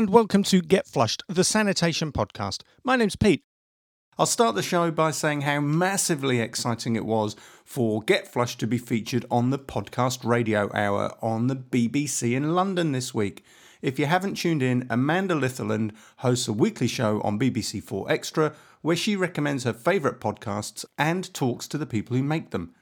And welcome to Get Flushed, the sanitation podcast. My name's Pete. I'll start the show by saying how massively exciting it was for Get Flushed to be featured on the podcast radio hour on the BBC in London this week. If you haven't tuned in, Amanda Litherland hosts a weekly show on BBC 4 Extra where she recommends her favourite podcasts and talks to the people who make them.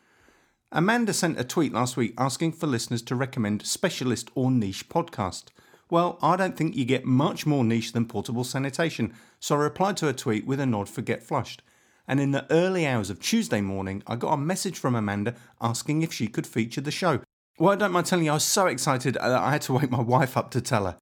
Amanda sent a tweet last week asking for listeners to recommend specialist or niche podcast. Well, I don't think you get much more niche than portable sanitation, so I replied to her tweet with a nod for Get Flushed. And in the early hours of Tuesday morning, I got a message from Amanda asking if she could feature the show. Well, I don't mind telling you, I was so excited that I had to wake my wife up to tell her.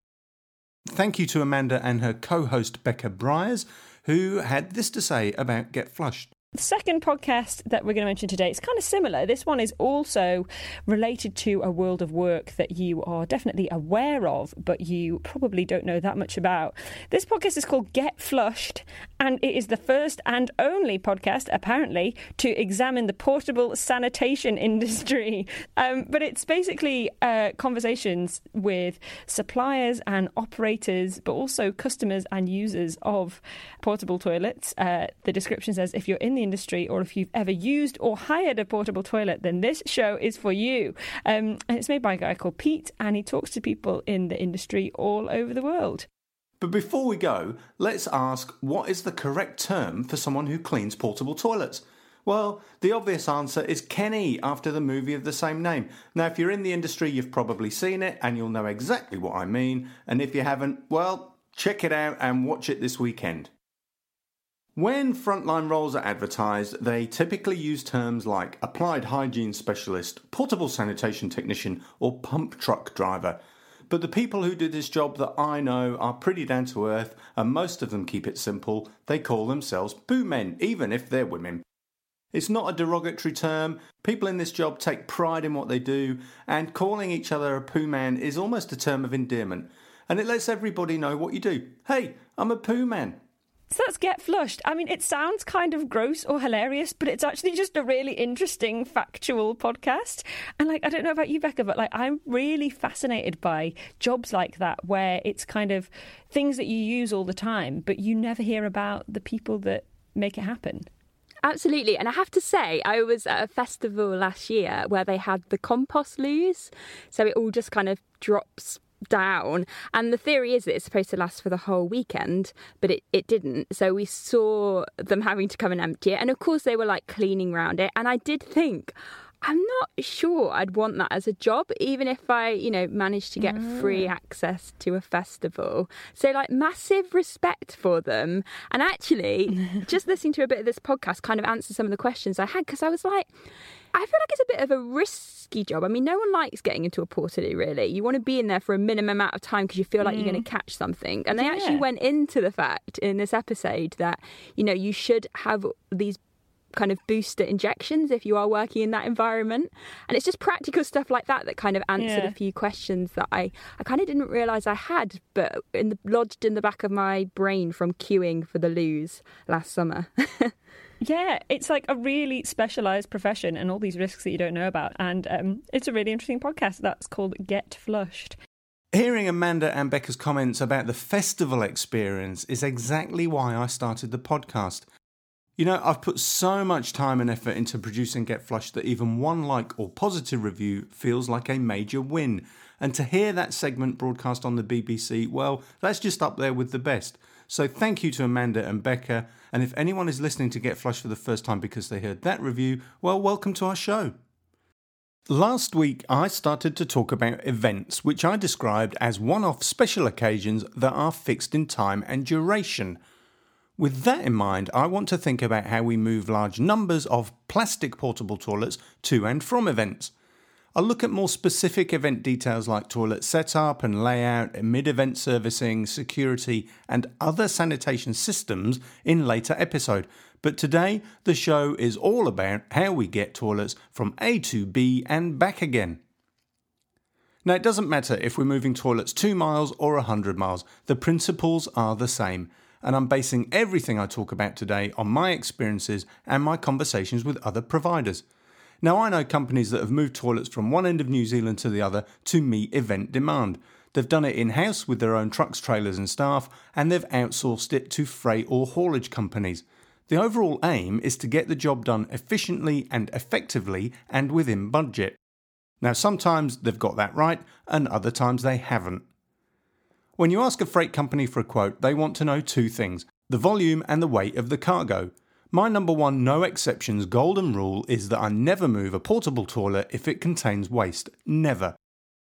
Thank you to Amanda and her co host Becca Briers, who had this to say about Get Flushed. The second podcast that we're going to mention today is kind of similar. This one is also related to a world of work that you are definitely aware of, but you probably don't know that much about. This podcast is called Get Flushed, and it is the first and only podcast, apparently, to examine the portable sanitation industry. Um, but it's basically uh, conversations with suppliers and operators, but also customers and users of portable toilets. Uh, the description says if you're in the industry or if you've ever used or hired a portable toilet, then this show is for you. Um, and it's made by a guy called Pete, and he talks to people in the industry all over the world. But before we go, let's ask what is the correct term for someone who cleans portable toilets? Well, the obvious answer is Kenny after the movie of the same name. Now, if you're in the industry, you've probably seen it and you'll know exactly what I mean. And if you haven't, well, check it out and watch it this weekend. When frontline roles are advertised, they typically use terms like applied hygiene specialist, portable sanitation technician, or pump truck driver. But the people who do this job that I know are pretty down to earth, and most of them keep it simple. They call themselves poo men, even if they're women. It's not a derogatory term. People in this job take pride in what they do, and calling each other a poo man is almost a term of endearment. And it lets everybody know what you do. Hey, I'm a poo man. So that's Get Flushed. I mean, it sounds kind of gross or hilarious, but it's actually just a really interesting, factual podcast. And, like, I don't know about you, Becca, but, like, I'm really fascinated by jobs like that where it's kind of things that you use all the time, but you never hear about the people that make it happen. Absolutely. And I have to say, I was at a festival last year where they had the compost loos. So it all just kind of drops down. And the theory is that it's supposed to last for the whole weekend, but it, it didn't. So we saw them having to come and empty it. And of course, they were like cleaning around it. And I did think, I'm not sure I'd want that as a job, even if I, you know, managed to get free mm. access to a festival. So, like, massive respect for them. And actually, just listening to a bit of this podcast kind of answered some of the questions I had because I was like, I feel like it's a bit of a risky job. I mean, no one likes getting into a portaloo, really. You want to be in there for a minimum amount of time because you feel like mm. you're going to catch something. And they yeah. actually went into the fact in this episode that, you know, you should have these kind of booster injections if you are working in that environment. And it's just practical stuff like that that kind of answered yeah. a few questions that I, I kind of didn't realise I had, but in the, lodged in the back of my brain from queuing for the loos last summer. Yeah, it's like a really specialised profession and all these risks that you don't know about. And um, it's a really interesting podcast that's called Get Flushed. Hearing Amanda and Becca's comments about the festival experience is exactly why I started the podcast. You know, I've put so much time and effort into producing Get Flushed that even one like or positive review feels like a major win. And to hear that segment broadcast on the BBC, well, that's just up there with the best. So thank you to Amanda and Becca. And if anyone is listening to Get Flushed for the first time because they heard that review, well, welcome to our show. Last week, I started to talk about events, which I described as one off special occasions that are fixed in time and duration. With that in mind, I want to think about how we move large numbers of plastic portable toilets to and from events. I'll look at more specific event details like toilet setup and layout, mid event servicing, security, and other sanitation systems in later episode. But today, the show is all about how we get toilets from A to B and back again. Now, it doesn't matter if we're moving toilets 2 miles or 100 miles, the principles are the same and I'm basing everything I talk about today on my experiences and my conversations with other providers. Now, I know companies that have moved toilets from one end of New Zealand to the other to meet event demand. They've done it in house with their own trucks, trailers, and staff, and they've outsourced it to freight or haulage companies. The overall aim is to get the job done efficiently and effectively and within budget. Now, sometimes they've got that right, and other times they haven't. When you ask a freight company for a quote, they want to know two things the volume and the weight of the cargo. My number one no exceptions golden rule is that I never move a portable toilet if it contains waste. Never.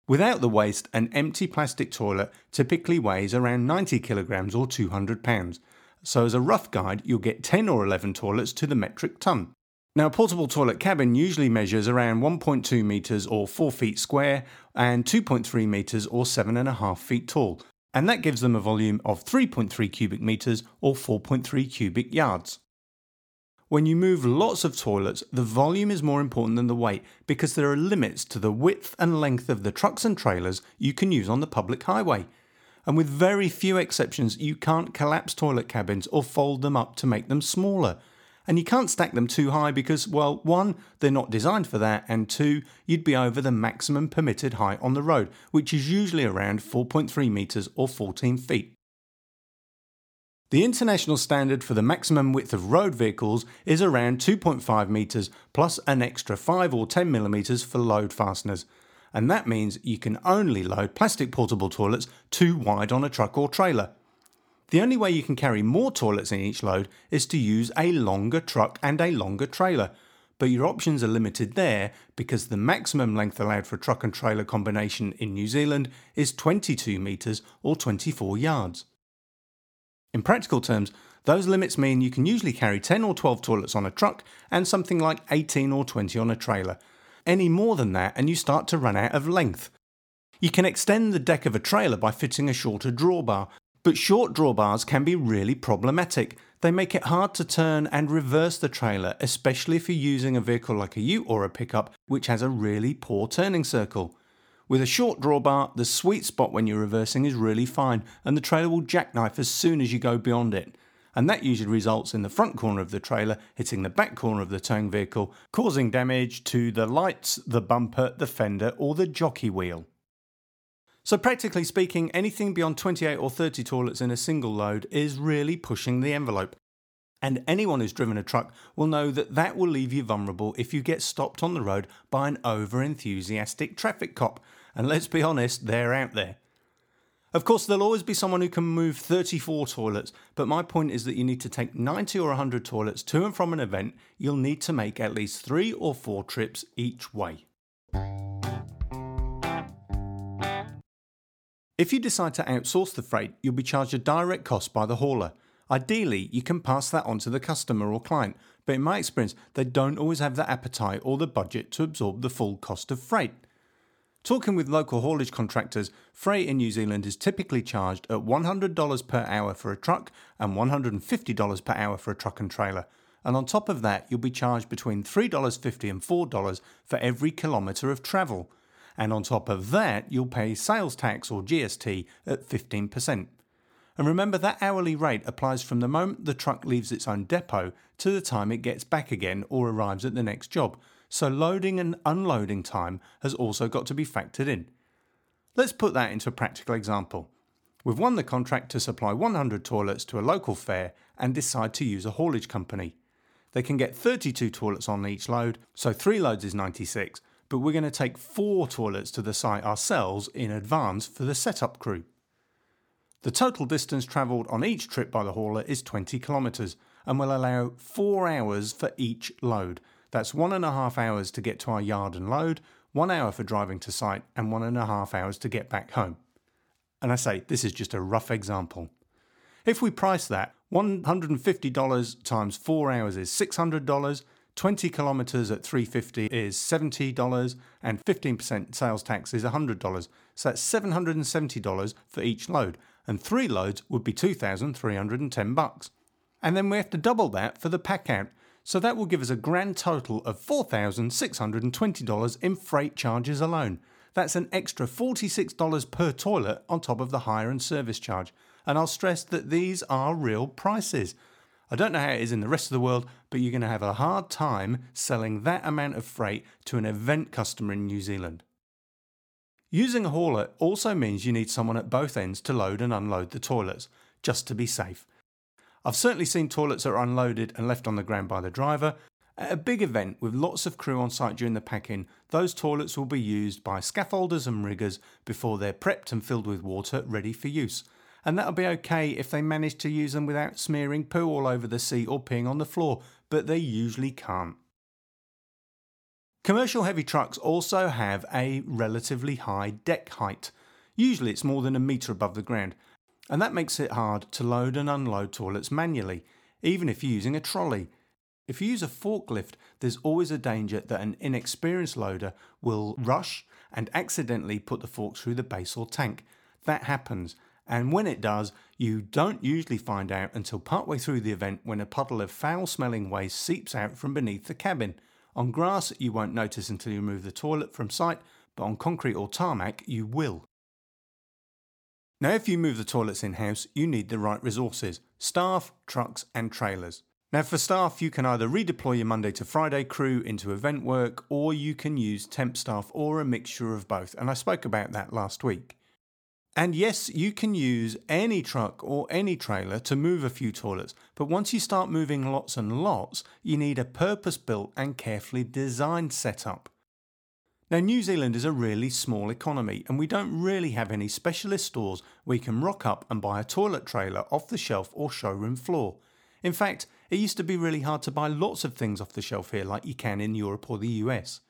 Without the waste, an empty plastic toilet typically weighs around 90 kilograms or 200 pounds. So, as a rough guide, you'll get 10 or 11 toilets to the metric ton. Now, a portable toilet cabin usually measures around 1.2 metres or 4 feet square and 2.3 metres or 7.5 feet tall, and that gives them a volume of 3.3 cubic metres or 4.3 cubic yards. When you move lots of toilets, the volume is more important than the weight because there are limits to the width and length of the trucks and trailers you can use on the public highway. And with very few exceptions, you can't collapse toilet cabins or fold them up to make them smaller. And you can't stack them too high because, well, one, they're not designed for that, and two, you'd be over the maximum permitted height on the road, which is usually around 4.3 metres or 14 feet. The international standard for the maximum width of road vehicles is around 2.5 metres plus an extra 5 or 10 millimetres for load fasteners, and that means you can only load plastic portable toilets too wide on a truck or trailer. The only way you can carry more toilets in each load is to use a longer truck and a longer trailer, but your options are limited there because the maximum length allowed for a truck and trailer combination in New Zealand is 22 metres or 24 yards. In practical terms, those limits mean you can usually carry 10 or 12 toilets on a truck and something like 18 or 20 on a trailer. Any more than that, and you start to run out of length. You can extend the deck of a trailer by fitting a shorter drawbar, but short drawbars can be really problematic. They make it hard to turn and reverse the trailer, especially if you're using a vehicle like a ute or a pickup, which has a really poor turning circle. With a short drawbar, the sweet spot when you're reversing is really fine, and the trailer will jackknife as soon as you go beyond it. And that usually results in the front corner of the trailer hitting the back corner of the towing vehicle, causing damage to the lights, the bumper, the fender, or the jockey wheel. So, practically speaking, anything beyond 28 or 30 toilets in a single load is really pushing the envelope. And anyone who's driven a truck will know that that will leave you vulnerable if you get stopped on the road by an over enthusiastic traffic cop. And let's be honest, they're out there. Of course, there'll always be someone who can move 34 toilets, but my point is that you need to take 90 or 100 toilets to and from an event. You'll need to make at least three or four trips each way. If you decide to outsource the freight, you'll be charged a direct cost by the hauler. Ideally, you can pass that on to the customer or client, but in my experience, they don't always have the appetite or the budget to absorb the full cost of freight. Talking with local haulage contractors, freight in New Zealand is typically charged at $100 per hour for a truck and $150 per hour for a truck and trailer. And on top of that, you'll be charged between $3.50 and $4 for every kilometre of travel and on top of that, you'll pay sales tax or GST at 15%. And remember that hourly rate applies from the moment the truck leaves its own depot to the time it gets back again or arrives at the next job. So loading and unloading time has also got to be factored in. Let's put that into a practical example. We've won the contract to supply 100 toilets to a local fair and decide to use a haulage company. They can get 32 toilets on each load, so 3 loads is 96, but we're going to take four toilets to the site ourselves in advance for the setup crew. The total distance travelled on each trip by the hauler is 20 kilometres and will allow four hours for each load. That's one and a half hours to get to our yard and load, one hour for driving to site, and one and a half hours to get back home. And I say, this is just a rough example. If we price that, $150 times four hours is $600, 20 kilometres at 350 is $70 and 15% sales tax is $100. So that's $770 for each load and 3 loads would be 2310 bucks. And then we have to double that for the pack out. So that will give us a grand total of $4,620 in freight charges alone. That's an extra $46 per toilet on top of the hire and service charge. And I'll stress that these are real prices. I don't know how it is in the rest of the world, but you're going to have a hard time selling that amount of freight to an event customer in New Zealand. Using a hauler also means you need someone at both ends to load and unload the toilets, just to be safe. I've certainly seen toilets that are unloaded and left on the ground by the driver. At a big event with lots of crew on site during the packing, those toilets will be used by scaffolders and riggers before they're prepped and filled with water ready for use. And that'll be okay if they manage to use them without smearing poo all over the seat or peeing on the floor, but they usually can't. Commercial heavy trucks also have a relatively high deck height. Usually it's more than a metre above the ground, and that makes it hard to load and unload toilets manually, even if you're using a trolley. If you use a forklift, there's always a danger that an inexperienced loader will rush and accidentally put the fork through the base or tank. That happens, and when it does, you don't usually find out until partway through the event when a puddle of foul smelling waste seeps out from beneath the cabin. On grass, you won't notice until you remove the toilet from sight, but on concrete or tarmac, you will. Now, if you move the toilets in house, you need the right resources staff, trucks, and trailers. Now, for staff, you can either redeploy your Monday to Friday crew into event work, or you can use temp staff or a mixture of both, and I spoke about that last week. And yes, you can use any truck or any trailer to move a few toilets, but once you start moving lots and lots, you need a purpose built and carefully designed setup. Now, New Zealand is a really small economy, and we don't really have any specialist stores where you can rock up and buy a toilet trailer off the shelf or showroom floor. In fact, it used to be really hard to buy lots of things off the shelf here like you can in Europe or the US.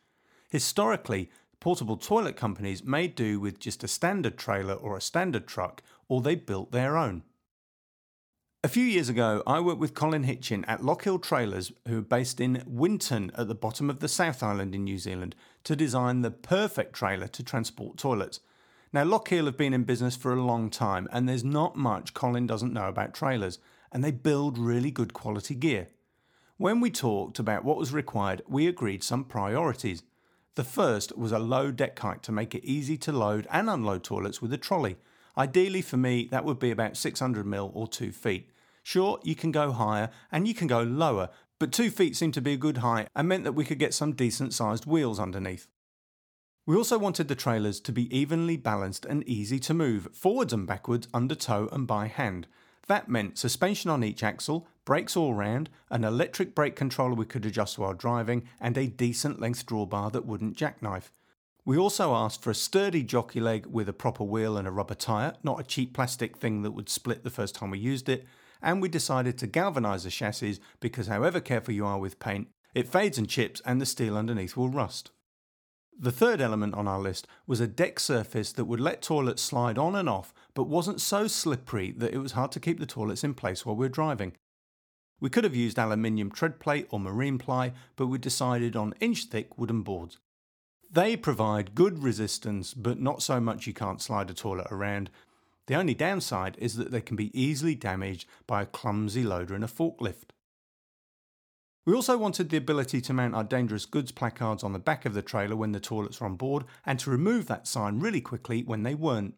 Historically, portable toilet companies may do with just a standard trailer or a standard truck, or they built their own. A few years ago, I worked with Colin Hitchin at Lochiel Trailers, who are based in Winton at the bottom of the South Island in New Zealand, to design the perfect trailer to transport toilets. Now, Lochiel have been in business for a long time, and there's not much Colin doesn't know about trailers, and they build really good quality gear. When we talked about what was required, we agreed some priorities. The first was a low deck height to make it easy to load and unload toilets with a trolley. Ideally for me, that would be about 600mm or 2 feet. Sure, you can go higher and you can go lower, but 2 feet seemed to be a good height and meant that we could get some decent sized wheels underneath. We also wanted the trailers to be evenly balanced and easy to move, forwards and backwards, under tow and by hand. That meant suspension on each axle, brakes all round, an electric brake controller we could adjust while driving, and a decent length drawbar that wouldn't jackknife. We also asked for a sturdy jockey leg with a proper wheel and a rubber tyre, not a cheap plastic thing that would split the first time we used it. And we decided to galvanise the chassis because, however careful you are with paint, it fades and chips and the steel underneath will rust. The third element on our list was a deck surface that would let toilets slide on and off, but wasn't so slippery that it was hard to keep the toilets in place while we were driving. We could have used aluminium tread plate or marine ply, but we decided on inch thick wooden boards. They provide good resistance, but not so much you can't slide a toilet around. The only downside is that they can be easily damaged by a clumsy loader in a forklift. We also wanted the ability to mount our dangerous goods placards on the back of the trailer when the toilets are on board and to remove that sign really quickly when they weren't.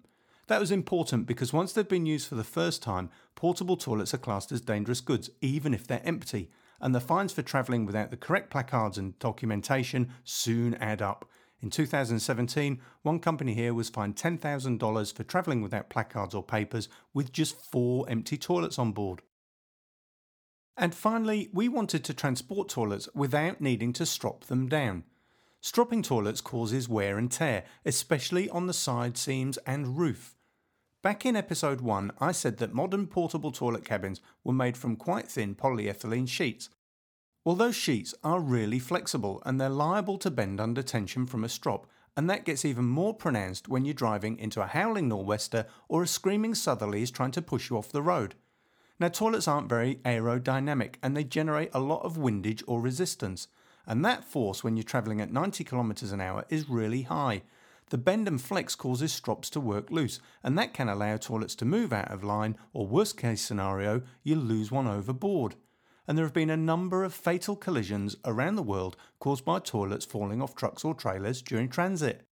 That was important because once they've been used for the first time, portable toilets are classed as dangerous goods, even if they're empty, and the fines for travelling without the correct placards and documentation soon add up. In 2017, one company here was fined $10,000 for travelling without placards or papers with just four empty toilets on board. And finally, we wanted to transport toilets without needing to strop them down. Stropping toilets causes wear and tear, especially on the side seams and roof. Back in episode 1, I said that modern portable toilet cabins were made from quite thin polyethylene sheets, well, those sheets are really flexible and they're liable to bend under tension from a strop, and that gets even more pronounced when you're driving into a howling nor'wester or a screaming southerly is trying to push you off the road. Now, toilets aren't very aerodynamic and they generate a lot of windage or resistance, and that force when you're travelling at 90 km an hour is really high. The bend and flex causes strops to work loose, and that can allow toilets to move out of line, or worst case scenario, you lose one overboard and there have been a number of fatal collisions around the world caused by toilets falling off trucks or trailers during transit.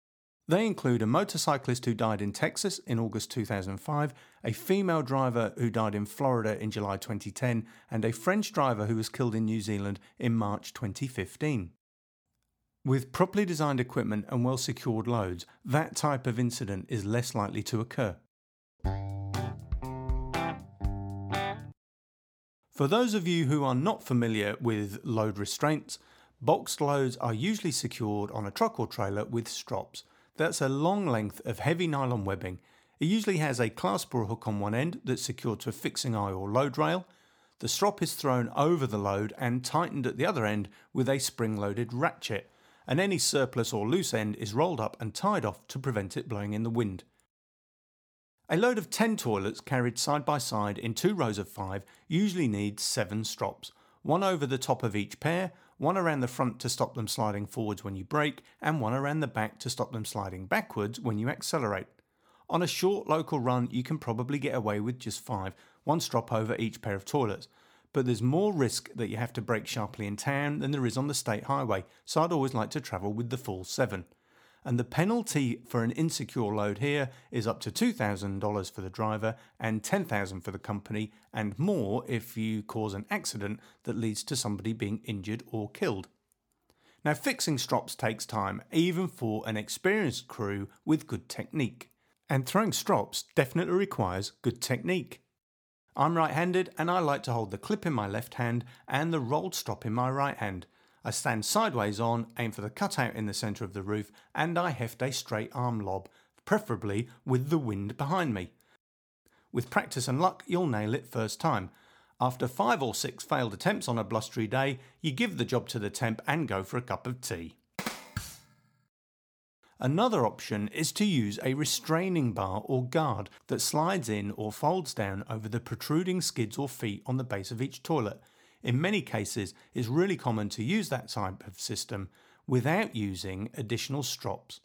They include a motorcyclist who died in Texas in August 2005, a female driver who died in Florida in July 2010, and a French driver who was killed in New Zealand in March 2015. With properly designed equipment and well secured loads, that type of incident is less likely to occur. For those of you who are not familiar with load restraints, boxed loads are usually secured on a truck or trailer with strops. That's a long length of heavy nylon webbing. It usually has a clasp or hook on one end that's secured to a fixing eye or load rail. The strop is thrown over the load and tightened at the other end with a spring loaded ratchet, and any surplus or loose end is rolled up and tied off to prevent it blowing in the wind. A load of 10 toilets carried side by side in two rows of five usually needs seven strops, one over the top of each pair, one around the front to stop them sliding forwards when you brake, and one around the back to stop them sliding backwards when you accelerate. On a short local run, you can probably get away with just five, one strop over each pair of toilets. But there's more risk that you have to brake sharply in town than there is on the state highway, so I'd always like to travel with the full seven and the penalty for an insecure load here is up to $2,000 for the driver and $10,000 for the company, and more if you cause an accident that leads to somebody being injured or killed. Now, fixing strops takes time, even for an experienced crew with good technique. And throwing strops definitely requires good technique. I'm right handed and I like to hold the clip in my left hand and the rolled strop in my right hand. I stand sideways on, aim for the cutout in the centre of the roof, and I heft a straight arm lob, preferably with the wind behind me. With practice and luck, you'll nail it first time. After five or six failed attempts on a blustery day, you give the job to the temp and go for a cup of tea. Another option is to use a restraining bar or guard that slides in or folds down over the protruding skids or feet on the base of each toilet. In many cases, it's really common to use that type of system without using additional strops.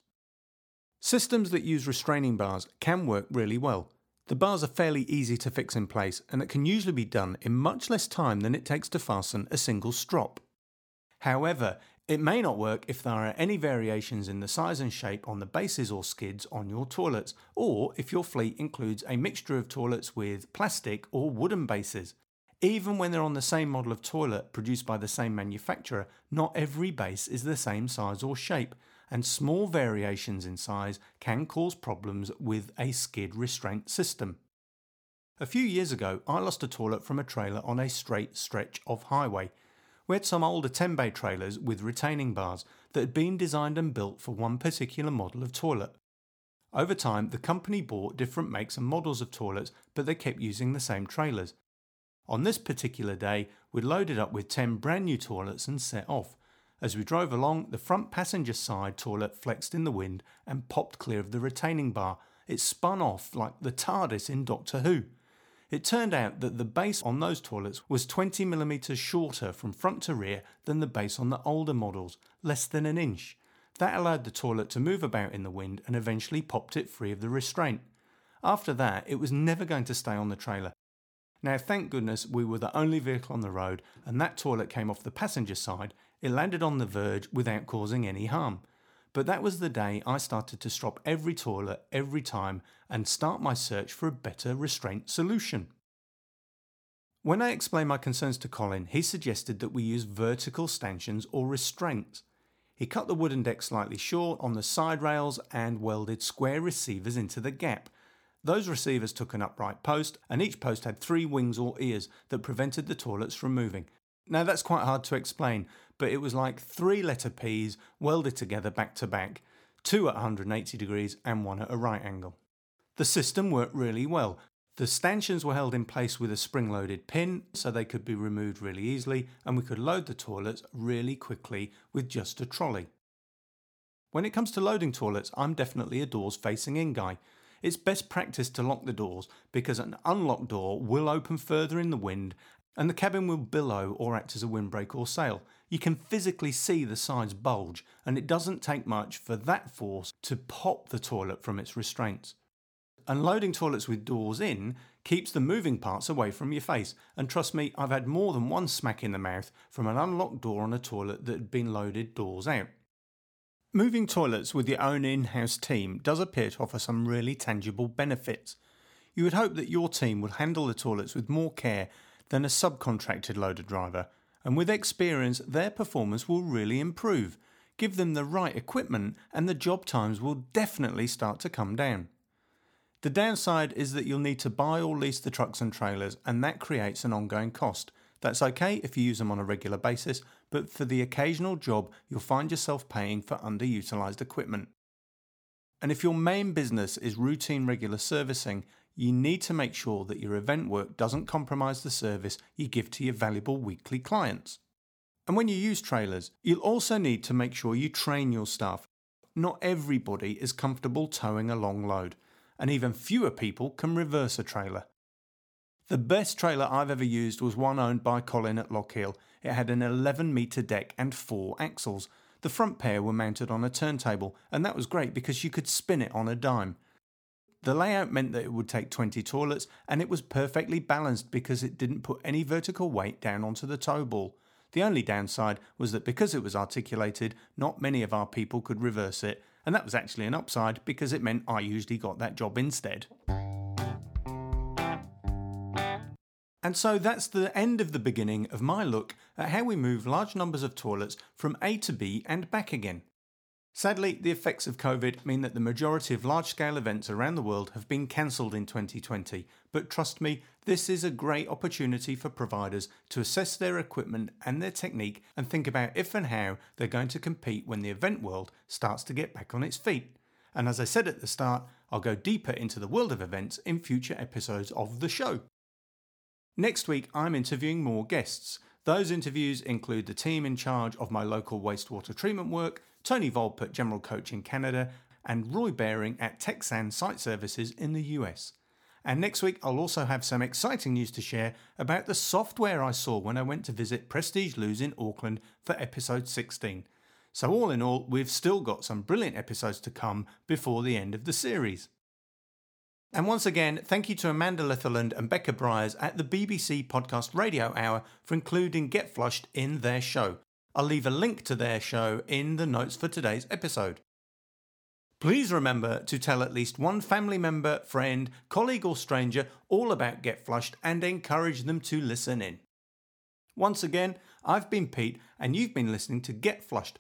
Systems that use restraining bars can work really well. The bars are fairly easy to fix in place and it can usually be done in much less time than it takes to fasten a single strop. However, it may not work if there are any variations in the size and shape on the bases or skids on your toilets, or if your fleet includes a mixture of toilets with plastic or wooden bases. Even when they're on the same model of toilet produced by the same manufacturer, not every base is the same size or shape, and small variations in size can cause problems with a skid restraint system. A few years ago, I lost a toilet from a trailer on a straight stretch of highway. We had some older 10 bay trailers with retaining bars that had been designed and built for one particular model of toilet. Over time, the company bought different makes and models of toilets, but they kept using the same trailers. On this particular day, we loaded up with 10 brand new toilets and set off. As we drove along, the front passenger side toilet flexed in the wind and popped clear of the retaining bar. It spun off like the TARDIS in Doctor Who. It turned out that the base on those toilets was 20mm shorter from front to rear than the base on the older models, less than an inch. That allowed the toilet to move about in the wind and eventually popped it free of the restraint. After that, it was never going to stay on the trailer, now, thank goodness we were the only vehicle on the road, and that toilet came off the passenger side. It landed on the verge without causing any harm. But that was the day I started to strop every toilet every time and start my search for a better restraint solution. When I explained my concerns to Colin, he suggested that we use vertical stanchions or restraints. He cut the wooden deck slightly short on the side rails and welded square receivers into the gap those receivers took an upright post, and each post had three wings or ears that prevented the toilets from moving. Now that's quite hard to explain, but it was like three letter P's welded together back to back, two at 180 degrees and one at a right angle. The system worked really well. The stanchions were held in place with a spring loaded pin so they could be removed really easily, and we could load the toilets really quickly with just a trolley. When it comes to loading toilets, I'm definitely a doors facing in guy. It's best practice to lock the doors because an unlocked door will open further in the wind and the cabin will billow or act as a windbreak or sail. You can physically see the sides bulge, and it doesn't take much for that force to pop the toilet from its restraints. Unloading toilets with doors in keeps the moving parts away from your face, and trust me, I've had more than one smack in the mouth from an unlocked door on a toilet that had been loaded doors out. Moving toilets with your own in house team does appear to offer some really tangible benefits. You would hope that your team would handle the toilets with more care than a subcontracted loader driver, and with experience, their performance will really improve. Give them the right equipment, and the job times will definitely start to come down. The downside is that you'll need to buy or lease the trucks and trailers, and that creates an ongoing cost. That's okay if you use them on a regular basis, but for the occasional job, you'll find yourself paying for underutilized equipment. And if your main business is routine regular servicing, you need to make sure that your event work doesn't compromise the service you give to your valuable weekly clients. And when you use trailers, you'll also need to make sure you train your staff. Not everybody is comfortable towing a long load, and even fewer people can reverse a trailer. The best trailer I've ever used was one owned by Colin at Lochiel. It had an 11 metre deck and four axles. The front pair were mounted on a turntable, and that was great because you could spin it on a dime. The layout meant that it would take 20 toilets, and it was perfectly balanced because it didn't put any vertical weight down onto the tow ball. The only downside was that because it was articulated, not many of our people could reverse it, and that was actually an upside because it meant I usually got that job instead. And so that's the end of the beginning of my look at how we move large numbers of toilets from A to B and back again. Sadly, the effects of COVID mean that the majority of large scale events around the world have been cancelled in 2020. But trust me, this is a great opportunity for providers to assess their equipment and their technique and think about if and how they're going to compete when the event world starts to get back on its feet. And as I said at the start, I'll go deeper into the world of events in future episodes of the show. Next week, I'm interviewing more guests. Those interviews include the team in charge of my local wastewater treatment work, Tony Volp at General Coach in Canada, and Roy Baring at Texan Site Services in the US. And next week, I'll also have some exciting news to share about the software I saw when I went to visit Prestige Loos in Auckland for episode 16. So, all in all, we've still got some brilliant episodes to come before the end of the series. And once again, thank you to Amanda Litherland and Becca Briers at the BBC Podcast Radio Hour for including Get Flushed in their show. I'll leave a link to their show in the notes for today's episode. Please remember to tell at least one family member, friend, colleague, or stranger all about Get Flushed and encourage them to listen in. Once again, I've been Pete, and you've been listening to Get Flushed,